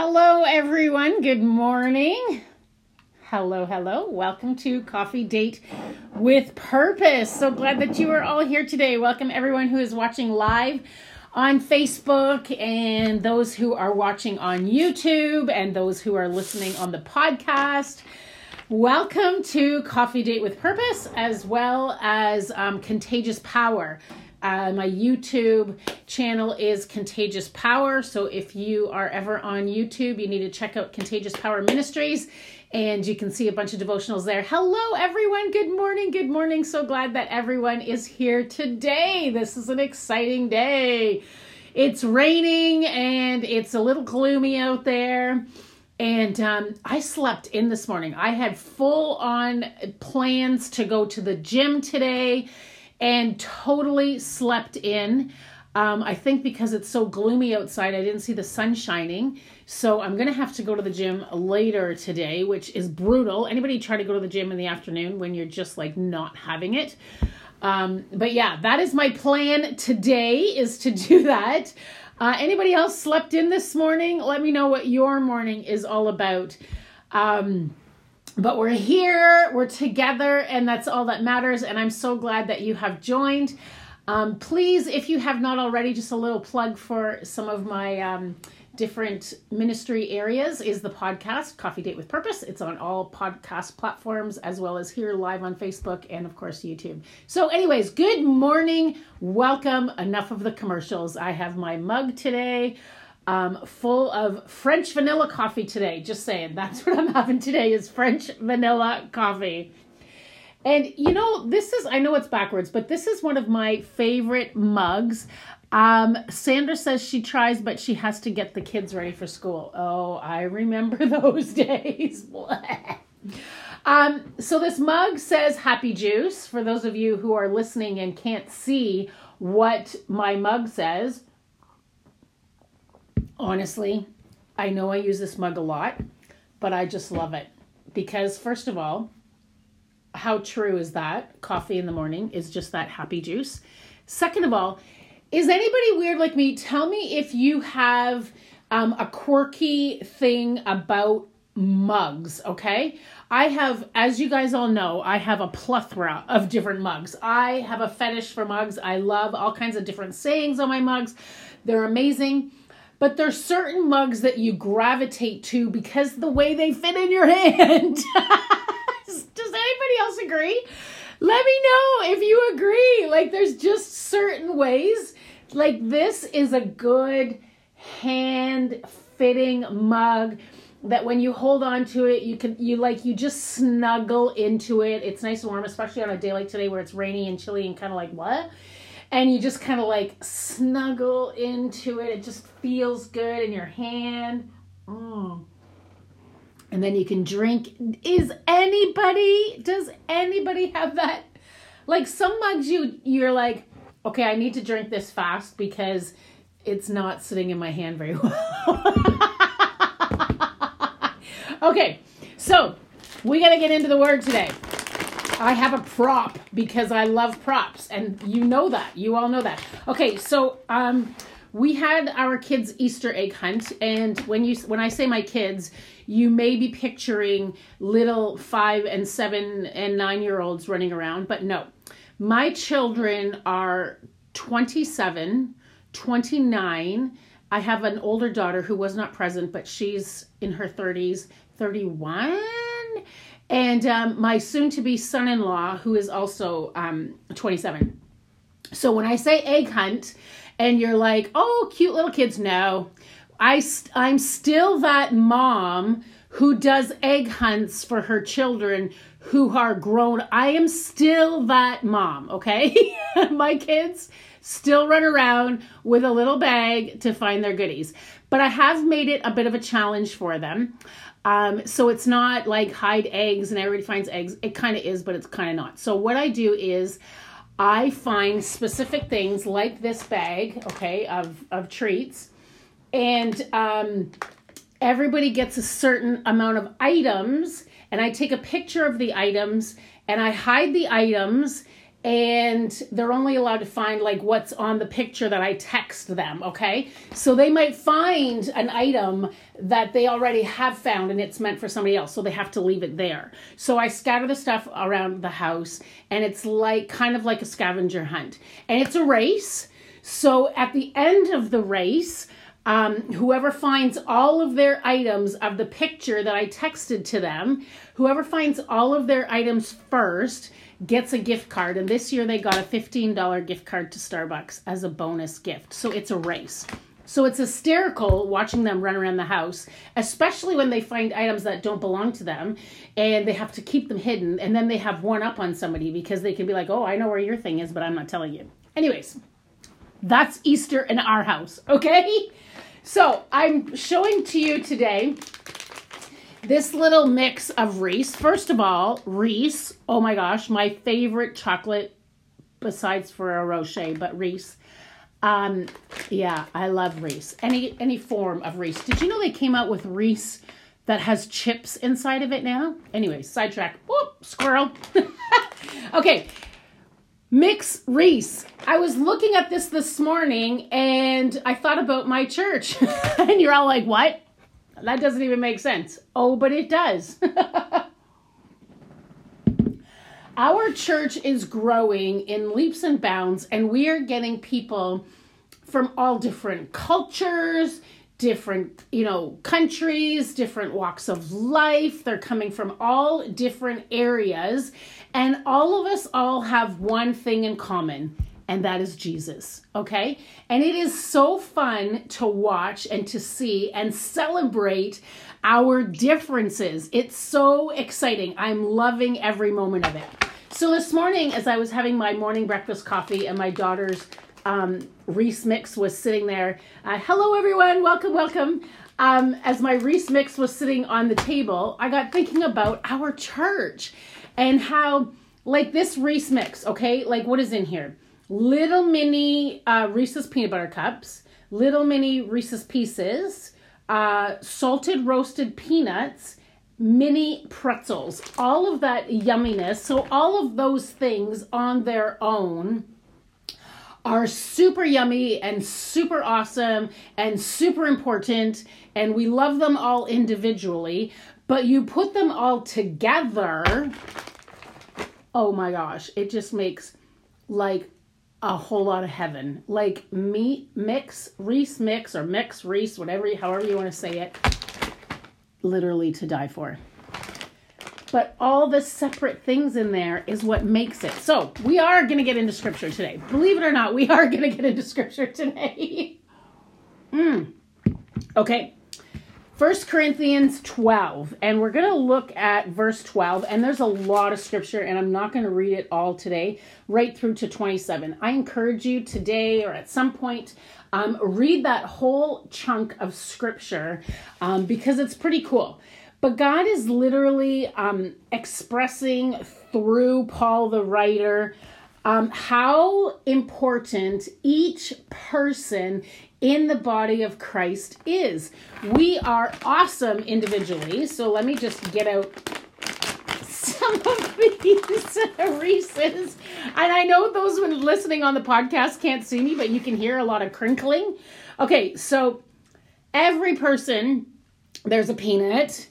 Hello, everyone. Good morning. Hello, hello. Welcome to Coffee Date with Purpose. So glad that you are all here today. Welcome, everyone who is watching live on Facebook and those who are watching on YouTube and those who are listening on the podcast. Welcome to Coffee Date with Purpose as well as um, Contagious Power. Uh, my YouTube channel is Contagious Power. So if you are ever on YouTube, you need to check out Contagious Power Ministries and you can see a bunch of devotionals there. Hello, everyone. Good morning. Good morning. So glad that everyone is here today. This is an exciting day. It's raining and it's a little gloomy out there. And um, I slept in this morning. I had full on plans to go to the gym today and totally slept in. Um, I think because it's so gloomy outside, I didn't see the sun shining. So I'm going to have to go to the gym later today, which is brutal. Anybody try to go to the gym in the afternoon when you're just like not having it? Um, but yeah, that is my plan today is to do that. Uh, anybody else slept in this morning? Let me know what your morning is all about. Um, but we're here, we're together, and that's all that matters. And I'm so glad that you have joined. Um, please, if you have not already, just a little plug for some of my um, different ministry areas is the podcast Coffee Date with Purpose. It's on all podcast platforms as well as here live on Facebook and, of course, YouTube. So, anyways, good morning. Welcome. Enough of the commercials. I have my mug today um, full of French vanilla coffee today. Just saying, that's what I'm having today is French vanilla coffee. And you know, this is, I know it's backwards, but this is one of my favorite mugs. Um, Sandra says she tries, but she has to get the kids ready for school. Oh, I remember those days. um, so this mug says happy juice. For those of you who are listening and can't see what my mug says, honestly, I know I use this mug a lot, but I just love it because, first of all, how true is that? Coffee in the morning is just that happy juice. Second of all, is anybody weird like me? Tell me if you have um, a quirky thing about mugs, okay? I have, as you guys all know, I have a plethora of different mugs. I have a fetish for mugs. I love all kinds of different sayings on my mugs. They're amazing but there's certain mugs that you gravitate to because the way they fit in your hand. Does anybody else agree? Let me know if you agree. Like there's just certain ways. Like this is a good hand fitting mug that when you hold on to it you can you like you just snuggle into it it's nice and warm especially on a day like today where it's rainy and chilly and kind of like what and you just kind of like snuggle into it. It just feels good in your hand. Mm. And then you can drink. Is anybody, does anybody have that? Like some mugs you you're like, okay, I need to drink this fast because it's not sitting in my hand very well. okay, so we got to get into the word today. I have a prop because I love props, and you know that. You all know that. Okay, so um, we had our kids' Easter egg hunt, and when you when I say my kids, you may be picturing little five and seven and nine year olds running around, but no, my children are 27, 29. I have an older daughter who was not present, but she's in her 30s, 31 and um, my soon to be son in law, who is also um, 27. So when I say egg hunt, and you're like, oh, cute little kids, no. I, I'm still that mom who does egg hunts for her children who are grown. I am still that mom, okay? My kids still run around with a little bag to find their goodies. But I have made it a bit of a challenge for them. Um, so it's not like hide eggs and everybody finds eggs. It kind of is, but it's kind of not. So what I do is I find specific things like this bag, okay, of, of treats. And um, everybody gets a certain amount of items. And I take a picture of the items and I hide the items and they're only allowed to find like what's on the picture that I text them, okay? So they might find an item that they already have found and it's meant for somebody else, so they have to leave it there. So I scatter the stuff around the house and it's like kind of like a scavenger hunt. And it's a race. So at the end of the race, um, whoever finds all of their items of the picture that I texted to them, whoever finds all of their items first gets a gift card. And this year they got a $15 gift card to Starbucks as a bonus gift. So it's a race. So it's hysterical watching them run around the house, especially when they find items that don't belong to them and they have to keep them hidden. And then they have one up on somebody because they can be like, oh, I know where your thing is, but I'm not telling you. Anyways, that's Easter in our house, okay? So I'm showing to you today this little mix of Reese. First of all, Reese, oh my gosh, my favorite chocolate besides Ferrero Rocher, but Reese. Um, yeah, I love Reese. Any any form of Reese. Did you know they came out with Reese that has chips inside of it now? Anyway, sidetrack. Whoop, squirrel. okay, Mix Reese. I was looking at this this morning and I thought about my church. and you're all like, what? That doesn't even make sense. Oh, but it does. Our church is growing in leaps and bounds, and we are getting people from all different cultures, different, you know, countries, different walks of life. They're coming from all different areas, and all of us all have one thing in common and that is Jesus. Okay? And it is so fun to watch and to see and celebrate our differences. It's so exciting. I'm loving every moment of it. So this morning, as I was having my morning breakfast coffee and my daughter's um, Reese mix was sitting there, uh, hello everyone, welcome, welcome. Um, as my Reese mix was sitting on the table, I got thinking about our church and how, like this Reese mix, okay, like what is in here? Little mini uh, Reese's peanut butter cups, little mini Reese's pieces, uh, salted roasted peanuts, mini pretzels, all of that yumminess. So, all of those things on their own are super yummy and super awesome and super important, and we love them all individually. But you put them all together, oh my gosh, it just makes like a whole lot of heaven. Like meat mix, Reese mix, or mix Reese, whatever, however you want to say it, literally to die for. But all the separate things in there is what makes it. So we are to get into scripture today. Believe it or not, we are to get into scripture today. mm. Okay. First Corinthians 12, and we're going to look at verse 12. And there's a lot of scripture, and I'm not going to read it all today, right through to 27. I encourage you today or at some point, um, read that whole chunk of scripture um, because it's pretty cool. But God is literally um, expressing through Paul the writer um, how important each person in the body of Christ is. We are awesome individually. So let me just get out some of these Reese's. And I know those when listening on the podcast can't see me, but you can hear a lot of crinkling. Okay, so every person, there's a peanut,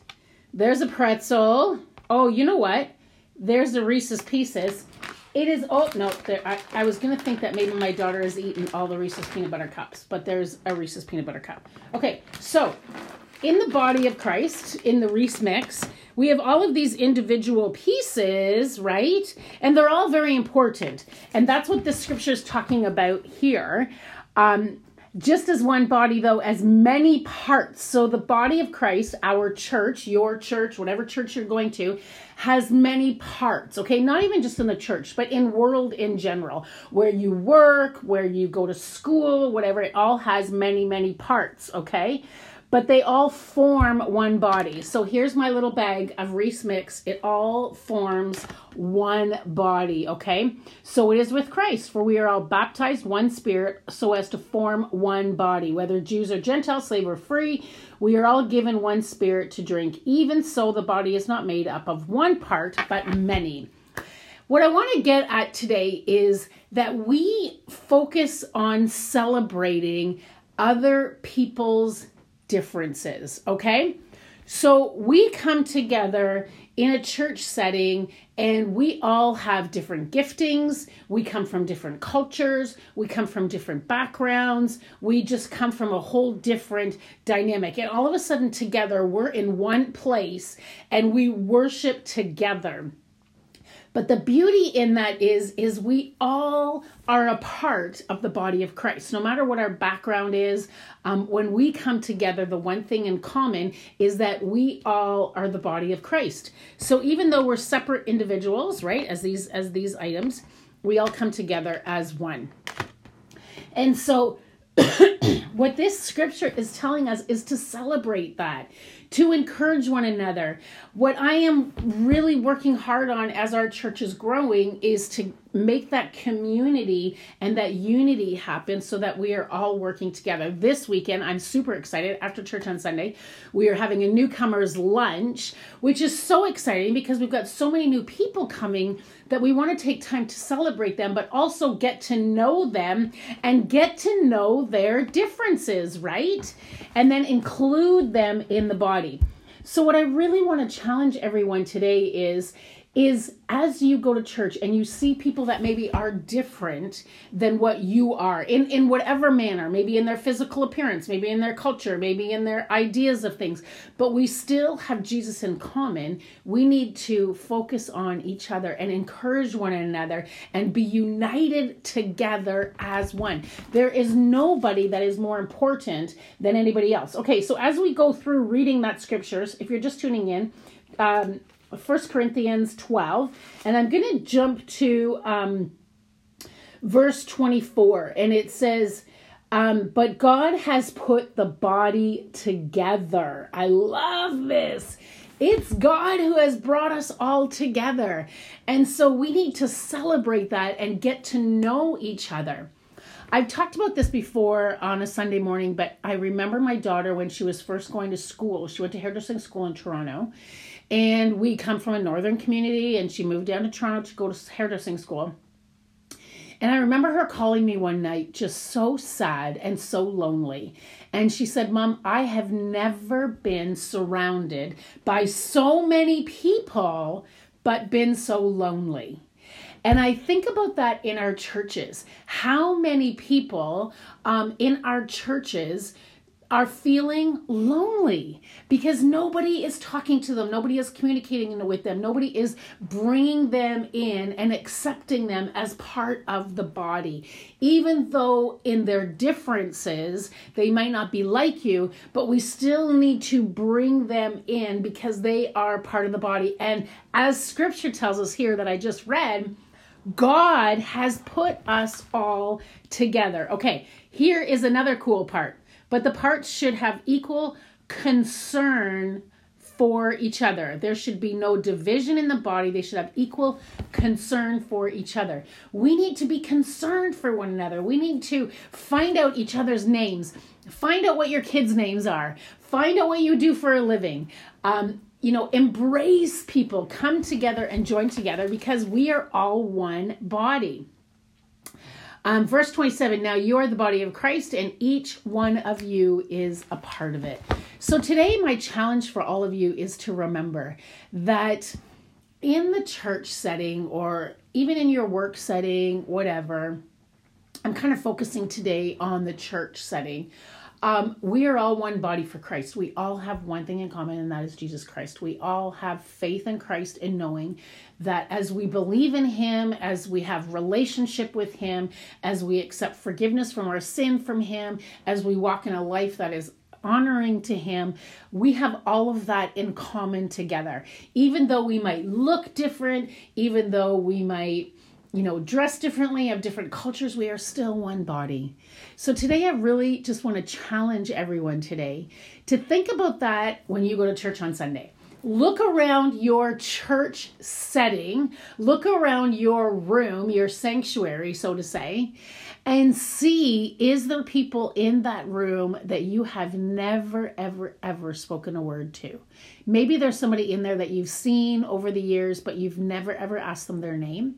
there's a pretzel. Oh, you know what? There's the Reese's Pieces. It is oh no, there I, I was gonna think that maybe my daughter has eaten all the Reese's peanut butter cups, but there's a Reese's peanut butter cup. Okay, so in the body of Christ, in the Reese mix, we have all of these individual pieces, right? And they're all very important. And that's what the scripture is talking about here. Um, just as one body, though, as many parts. So the body of Christ, our church, your church, whatever church you're going to, has many parts, okay? Not even just in the church, but in world in general. Where you work, where you go to school, whatever, it all has many, many parts, okay? But they all form one body. So here's my little bag of Reese Mix. It all forms one body, okay? So it is with Christ, for we are all baptized one spirit so as to form one body. Whether Jews or Gentiles, slave or free, we are all given one spirit to drink. Even so, the body is not made up of one part, but many. what I want to get at today is that we focus on celebrating other people's differences, okay? So we come together in a church setting and we all have different giftings. We come from different cultures. We come from different backgrounds. We just come from a whole different dynamic. And all of a sudden, together, we're in one place and we worship together. But the beauty in that is is we all are a part of the body of Christ. No matter what our background is, um, when we come together, the one thing in common is that we all are the body of Christ. So even though we're separate individuals, right, as these as these items, we all come together as one. And so what this scripture is telling us is to celebrate that to encourage one another. What I am really working hard on as our church is growing is to make that community and that unity happen so that we are all working together. This weekend, I'm super excited. After church on Sunday, we are having a newcomers lunch, which is so exciting because we've got so many new people coming that we want to take time to celebrate them, but also get to know them and get to know their differences, right? And then include them in the body. So, what I really want to challenge everyone today is is as you go to church and you see people that maybe are different than what you are in in whatever manner maybe in their physical appearance maybe in their culture maybe in their ideas of things but we still have Jesus in common we need to focus on each other and encourage one another and be united together as one. There is nobody that is more important than anybody else. Okay so as we go through reading that scriptures if you're just tuning in um, First Corinthians 12, and I'm going to jump to um, verse 24, and it says, um, But God has put the body together. I love this. It's God who has brought us all together. And so we need to celebrate that and get to know each other. I've talked about this before on a Sunday morning, but I remember my daughter when she was first going to school. She went to hairdressing school in Toronto and we come from a northern community, and she moved down to Toronto to go to hairdressing school. And I remember her calling me one night, just so sad and so lonely. And she said, Mom, I have never been surrounded by so many people, but been so lonely. And I think about that in our churches. How many people um, in our churches are feeling lonely because nobody is talking to them, nobody is communicating with them, nobody is bringing them in and accepting them as part of the body. Even though in their differences they might not be like you, but we still need to bring them in because they are part of the body. And as scripture tells us here that I just read, God has put us all together. Okay, here is another cool part but the parts should have equal concern for each other. There should be no division in the body. They should have equal concern for each other. We need to be concerned for one another. We need to find out each other's names. Find out what your kids' names are. Find out what you do for a living. Um, you know, embrace people, come together and join together because we are all one body. Um, verse 27 Now you are the body of Christ, and each one of you is a part of it. So today, my challenge for all of you is to remember that in the church setting, or even in your work setting, whatever, I'm kind of focusing today on the church setting. Um, we are all one body for Christ. We all have one thing in common, and that is Jesus Christ. We all have faith in Christ in knowing that as we believe in Him, as we have relationship with Him, as we accept forgiveness from our sin from Him, as we walk in a life that is honoring to Him, we have all of that in common together. Even though we might look different, even though we might you know, dress differently, have different cultures, we are still one body. So today I really just want to challenge everyone today to think about that when you go to church on Sunday. Look around your church setting, look around your room, your sanctuary, so to say, and see is there people in that room that you have never ever ever spoken a word to maybe there's somebody in there that you've seen over the years but you've never ever asked them their name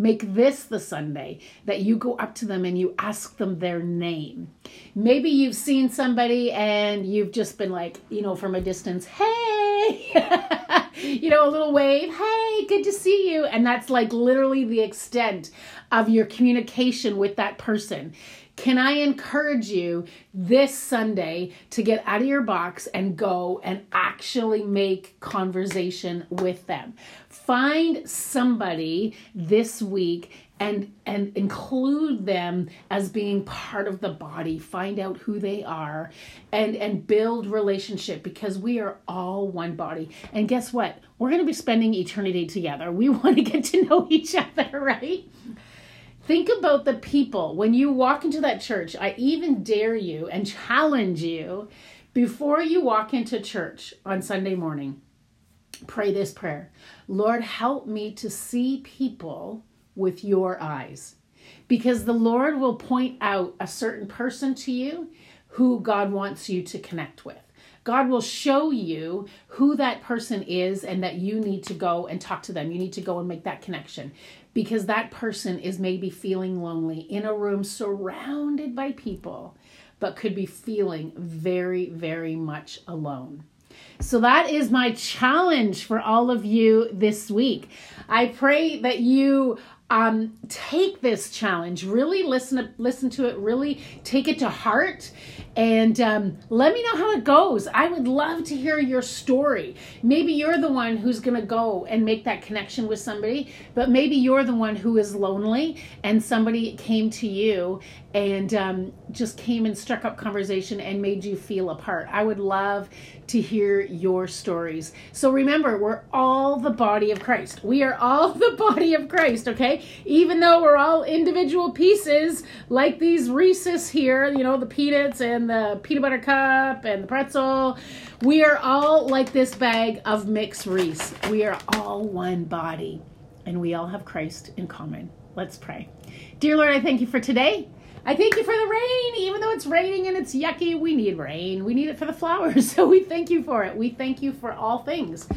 Make this the Sunday that you go up to them and you ask them their name. Maybe you've seen somebody and you've just been like, you know, from a distance, hey, you know, a little wave, hey, good to see you. And that's like literally the extent of your communication with that person. Can I encourage you this Sunday to get out of your box and go and actually make conversation with them? Find somebody this week and and include them as being part of the body. Find out who they are and and build relationship because we are all one body. And guess what? We're going to be spending eternity together. We want to get to know each other right Think about the people when you walk into that church. I even dare you and challenge you before you walk into church on Sunday morning. Pray this prayer Lord, help me to see people with your eyes. Because the Lord will point out a certain person to you who God wants you to connect with. God will show you who that person is and that you need to go and talk to them. You need to go and make that connection because that person is maybe feeling lonely in a room surrounded by people, but could be feeling very, very much alone. So that is my challenge for all of you this week. I pray that you um, take this challenge, really listen to, listen to it, really take it to heart, and um, let me know how it goes. I would love to hear your story. Maybe you're the one who's going to go and make that connection with somebody, but maybe you're the one who is lonely and somebody came to you and um, just came and struck up conversation and made you feel apart. I would love to hear your stories. So remember, we're all the body of Christ. We are all the body of Christ, okay? Even though we're all individual pieces, like these Reese's here, you know, the peanuts the peanut butter cup and the pretzel, we are all like this bag of mixed Reese. We are all one body and we all have Christ in common. Let's pray. Dear Lord, I thank you for today. I thank you for the rain. Even though it's raining and it's yucky, we need rain. We need it for the flowers. So we thank you for it. We thank you for all things.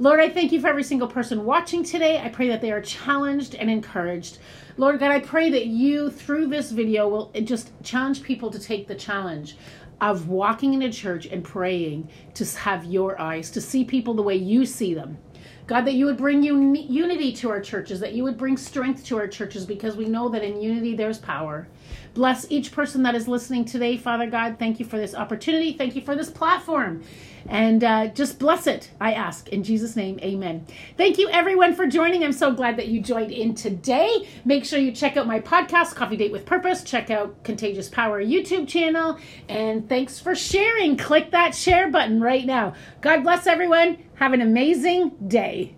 Lord, I thank you for every single person watching today. I pray that they are challenged and encouraged. Lord God, I pray that you, through this video, will just challenge people to take the challenge of walking into church and praying to have your eyes, to see people the way you see them. God, that you would bring un- unity to our churches, that you would bring strength to our churches, because we know that in unity there's power. Bless each person that is listening today, Father God. Thank you for this opportunity. Thank you for this platform. And uh, just bless it, I ask. In Jesus' name, amen. Thank you, everyone, for joining. I'm so glad that you joined in today. Make sure you check out my podcast, Coffee Date with Purpose. Check out Contagious Power YouTube channel. And thanks for sharing. Click that share button right now. God bless everyone. Have an amazing day.